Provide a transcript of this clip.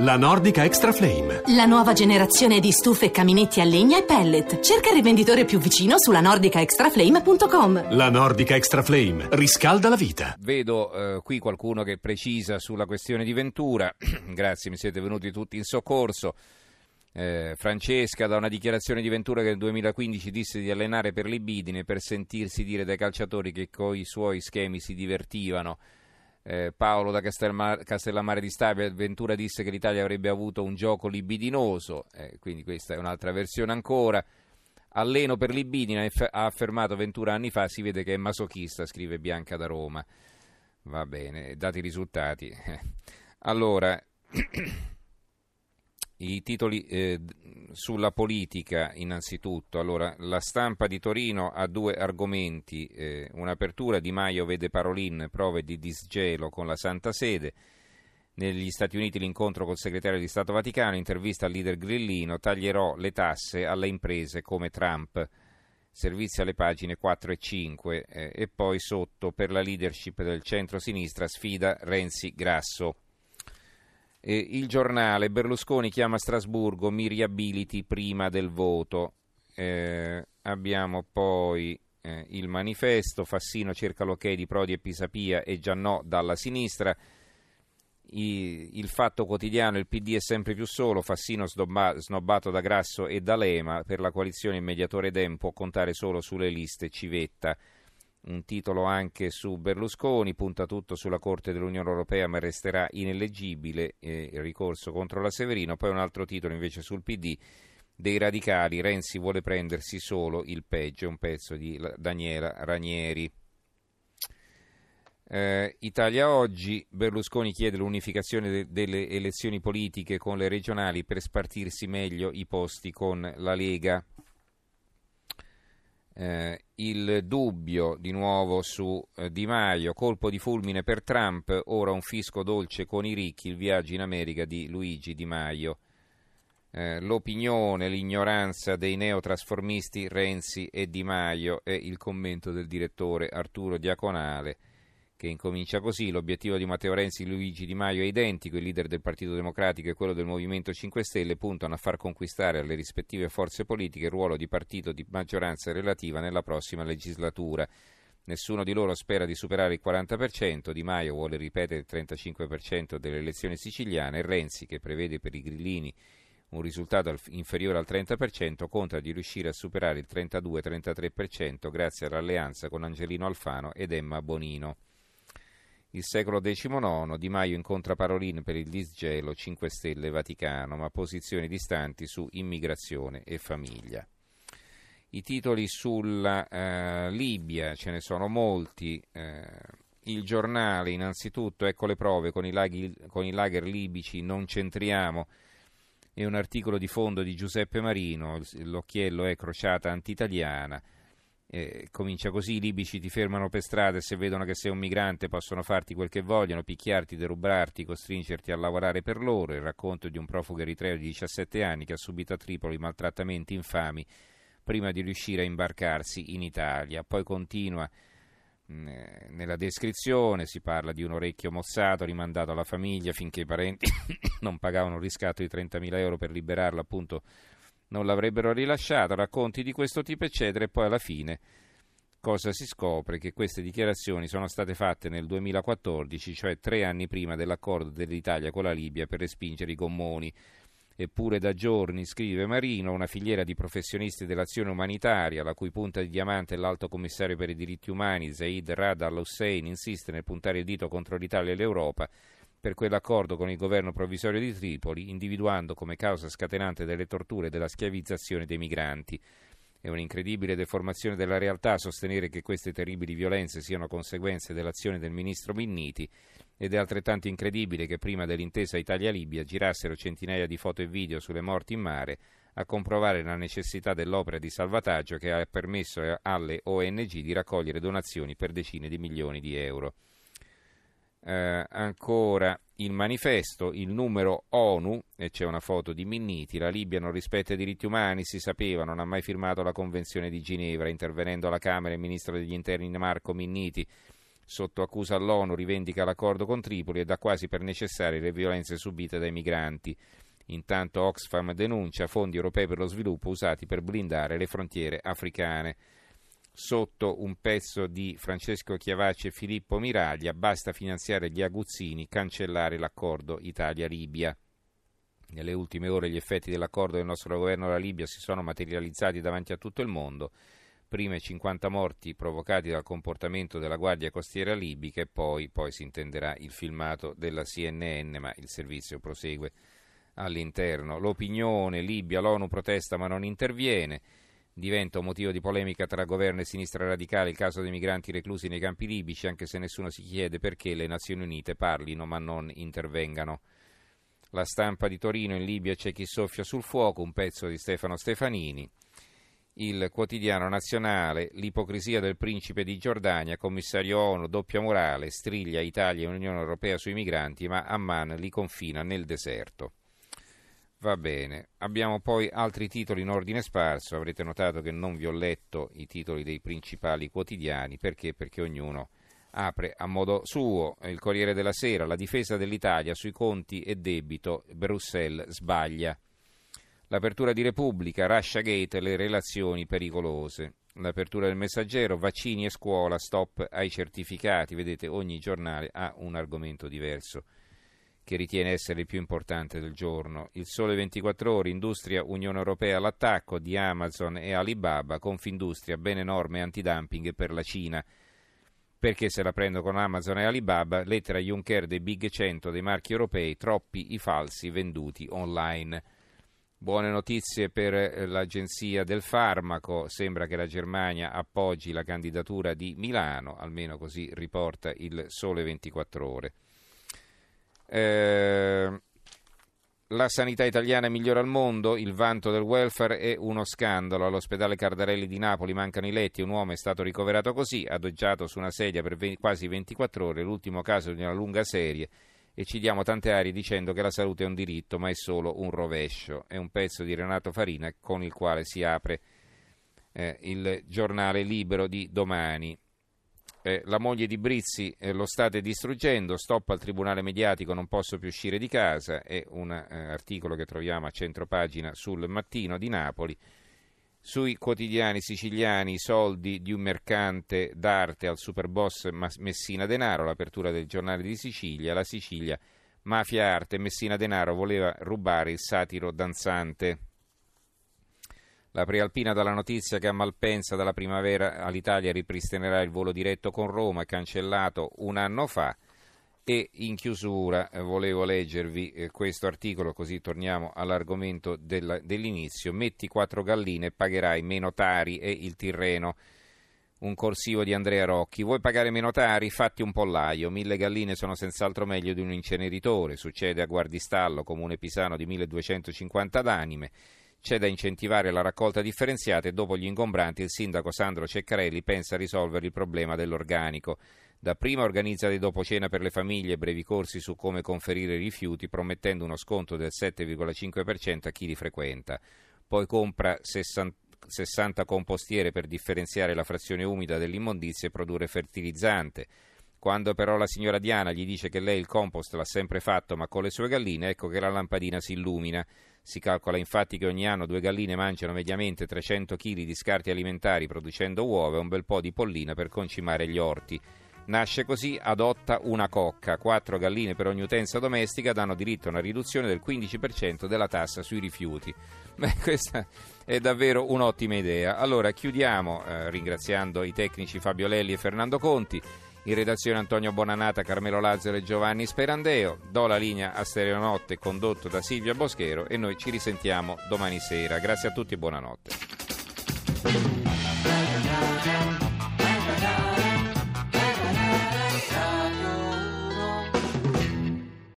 La Nordica Extra Flame. La nuova generazione di stufe e caminetti a legna e pellet. Cerca il rivenditore più vicino sulla nordicaextraflame.com. La Nordica Extra Flame riscalda la vita. Vedo eh, qui qualcuno che precisa sulla questione di Ventura. Grazie, mi siete venuti tutti in soccorso. Eh, Francesca da una dichiarazione di Ventura che nel 2015 disse di allenare per libidine per sentirsi dire dai calciatori che coi suoi schemi si divertivano. Eh, Paolo da Castelmar- Castellammare di Stabia, Ventura disse che l'Italia avrebbe avuto un gioco libidinoso, eh, quindi questa è un'altra versione ancora. Alleno per libidine, ha affermato Ventura anni fa, si vede che è masochista, scrive Bianca da Roma. Va bene, dati i risultati. Allora, i titoli eh, sulla politica innanzitutto. Allora, la stampa di Torino ha due argomenti. Eh, un'apertura Di Maio vede Parolin, prove di disgelo con la Santa Sede. Negli Stati Uniti l'incontro col segretario di Stato Vaticano, intervista al leader grillino, taglierò le tasse alle imprese come Trump. Servizi alle pagine 4 e 5 eh, e poi sotto per la leadership del centro-sinistra sfida Renzi Grasso. Eh, il giornale Berlusconi chiama Strasburgo, mi riabiliti prima del voto. Eh, abbiamo poi eh, il manifesto, Fassino cerca l'ok di Prodi e Pisapia e già no dalla sinistra. I, il fatto quotidiano, il PD è sempre più solo, Fassino snobba, snobbato da Grasso e da Lema, per la coalizione il mediatore Dem può contare solo sulle liste Civetta un titolo anche su Berlusconi, punta tutto sulla Corte dell'Unione Europea ma resterà ineleggibile, eh, il ricorso contro la Severino, poi un altro titolo invece sul PD dei radicali, Renzi vuole prendersi solo il peggio, un pezzo di Daniela Ranieri. Eh, Italia oggi, Berlusconi chiede l'unificazione de- delle elezioni politiche con le regionali per spartirsi meglio i posti con la Lega. Eh, il dubbio di nuovo su eh, Di Maio, colpo di fulmine per Trump, ora un fisco dolce con i ricchi, il viaggio in America di Luigi Di Maio. Eh, l'opinione, l'ignoranza dei neotrasformisti Renzi e Di Maio e il commento del direttore Arturo Diaconale che incomincia così. L'obiettivo di Matteo Renzi e Luigi Di Maio è identico, il leader del Partito Democratico e quello del Movimento 5 Stelle puntano a far conquistare alle rispettive forze politiche il ruolo di partito di maggioranza relativa nella prossima legislatura. Nessuno di loro spera di superare il 40%, Di Maio vuole ripetere il 35% delle elezioni siciliane e Renzi, che prevede per i grillini un risultato inferiore al 30%, conta di riuscire a superare il 32-33% grazie all'alleanza con Angelino Alfano ed Emma Bonino il secolo XIX, Di Maio incontra Parolin per il disgelo 5 Stelle Vaticano, ma posizioni distanti su immigrazione e famiglia. I titoli sulla eh, Libia, ce ne sono molti. Eh, il giornale, innanzitutto, ecco le prove, con i, laghi, con i lager libici non c'entriamo. È un articolo di fondo di Giuseppe Marino, l'occhiello è crociata antitaliana. Eh, comincia così, i libici ti fermano per strada e se vedono che sei un migrante possono farti quel che vogliono, picchiarti, derubarti, costringerti a lavorare per loro. Il racconto di un profugo eritreo di 17 anni che ha subito a Tripoli maltrattamenti infami prima di riuscire a imbarcarsi in Italia. Poi continua mm, nella descrizione, si parla di un orecchio mozzato rimandato alla famiglia finché i parenti non pagavano un riscatto di 30.000 euro per liberarlo appunto non l'avrebbero rilasciato, racconti di questo tipo, eccetera, e poi alla fine cosa si scopre? Che queste dichiarazioni sono state fatte nel 2014, cioè tre anni prima dell'accordo dell'Italia con la Libia per respingere i gommoni. Eppure da giorni, scrive Marino, una filiera di professionisti dell'azione umanitaria, la cui punta di diamante è l'alto commissario per i diritti umani, Zaid Rad al-Hussein, insiste nel puntare il dito contro l'Italia e l'Europa per quell'accordo con il governo provvisorio di Tripoli, individuando come causa scatenante delle torture e della schiavizzazione dei migranti. È un'incredibile deformazione della realtà sostenere che queste terribili violenze siano conseguenze dell'azione del ministro Minniti ed è altrettanto incredibile che prima dell'intesa Italia-Libia girassero centinaia di foto e video sulle morti in mare a comprovare la necessità dell'opera di salvataggio che ha permesso alle ONG di raccogliere donazioni per decine di milioni di euro eh, ancora il manifesto, il numero ONU, e c'è una foto di Minniti, la Libia non rispetta i diritti umani, si sapeva, non ha mai firmato la Convenzione di Ginevra, intervenendo alla Camera il ministro degli interni Marco Minniti sotto accusa all'ONU rivendica l'accordo con Tripoli e dà quasi per necessarie le violenze subite dai migranti. Intanto Oxfam denuncia fondi europei per lo sviluppo usati per blindare le frontiere africane. Sotto un pezzo di Francesco Chiavacci e Filippo Miraglia, basta finanziare gli aguzzini, cancellare l'accordo Italia-Libia. Nelle ultime ore gli effetti dell'accordo del nostro governo alla Libia si sono materializzati davanti a tutto il mondo. Prima 50 morti provocati dal comportamento della Guardia Costiera libica e poi, poi si intenderà il filmato della CNN, ma il servizio prosegue all'interno. L'opinione, Libia, l'ONU protesta ma non interviene. Diventa un motivo di polemica tra governo e sinistra radicale il caso dei migranti reclusi nei campi libici, anche se nessuno si chiede perché le Nazioni Unite parlino ma non intervengano. La stampa di Torino in Libia c'è chi soffia sul fuoco, un pezzo di Stefano Stefanini. Il quotidiano nazionale, l'ipocrisia del principe di Giordania, commissario ONU, doppia morale, striglia Italia e Unione Europea sui migranti, ma Amman li confina nel deserto. Va bene, abbiamo poi altri titoli in ordine sparso, avrete notato che non vi ho letto i titoli dei principali quotidiani, perché? Perché ognuno apre a modo suo. Il Corriere della Sera, la difesa dell'Italia sui conti e debito, Bruxelles sbaglia. L'apertura di Repubblica, Russia Gate, le relazioni pericolose. L'apertura del Messaggero, vaccini e scuola, stop ai certificati. Vedete, ogni giornale ha un argomento diverso che ritiene essere il più importante del giorno. Il Sole 24 Ore, Industria Unione Europea all'attacco di Amazon e Alibaba, Confindustria, bene norme antidumping per la Cina. Perché se la prendo con Amazon e Alibaba? Lettera Juncker dei Big 100 dei marchi europei, troppi i falsi venduti online. Buone notizie per eh, l'Agenzia del Farmaco, sembra che la Germania appoggi la candidatura di Milano, almeno così riporta il Sole 24 ore. Eh, la sanità italiana è migliore al mondo, il vanto del welfare è uno scandalo. All'ospedale Cardarelli di Napoli mancano i letti, un uomo è stato ricoverato così, adoggiato su una sedia per 20, quasi 24 ore, l'ultimo caso di una lunga serie e ci diamo tante arie dicendo che la salute è un diritto, ma è solo un rovescio. È un pezzo di Renato Farina con il quale si apre eh, il giornale libero di domani. Eh, la moglie di Brizzi eh, lo state distruggendo, stop al tribunale mediatico, non posso più uscire di casa, è un eh, articolo che troviamo a centropagina sul mattino di Napoli. Sui quotidiani siciliani i soldi di un mercante d'arte al superboss Messina Denaro, l'apertura del giornale di Sicilia, la Sicilia, mafia arte, Messina Denaro voleva rubare il satiro danzante. La Prealpina dalla notizia che a Malpensa dalla primavera all'Italia ripristinerà il volo diretto con Roma, cancellato un anno fa. E in chiusura eh, volevo leggervi eh, questo articolo, così torniamo all'argomento dell'inizio. Metti quattro galline e pagherai meno tari e il Tirreno. Un corsivo di Andrea Rocchi. Vuoi pagare meno tari? Fatti un pollaio. Mille galline sono senz'altro meglio di un inceneritore. Succede a Guardistallo, comune pisano di 1250 d'anime. C'è da incentivare la raccolta differenziata e dopo gli ingombranti il sindaco Sandro Ceccarelli pensa a risolvere il problema dell'organico. Dapprima organizza dei dopo cena per le famiglie brevi corsi su come conferire i rifiuti, promettendo uno sconto del 7,5% a chi li frequenta. Poi compra 60 60 compostiere per differenziare la frazione umida dell'immondizia e produrre fertilizzante. Quando però la signora Diana gli dice che lei il compost l'ha sempre fatto ma con le sue galline, ecco che la lampadina si illumina. Si calcola infatti che ogni anno due galline mangiano mediamente 300 kg di scarti alimentari producendo uova e un bel po' di pollina per concimare gli orti. Nasce così, adotta una cocca. Quattro galline per ogni utenza domestica danno diritto a una riduzione del 15% della tassa sui rifiuti. Beh, questa è davvero un'ottima idea. Allora, chiudiamo eh, ringraziando i tecnici Fabio Lelli e Fernando Conti. In redazione Antonio Bonanata, Carmelo Lazzaro e Giovanni Sperandeo. Do la linea a Stereonotte condotto da Silvia Boschero e noi ci risentiamo domani sera. Grazie a tutti e buonanotte.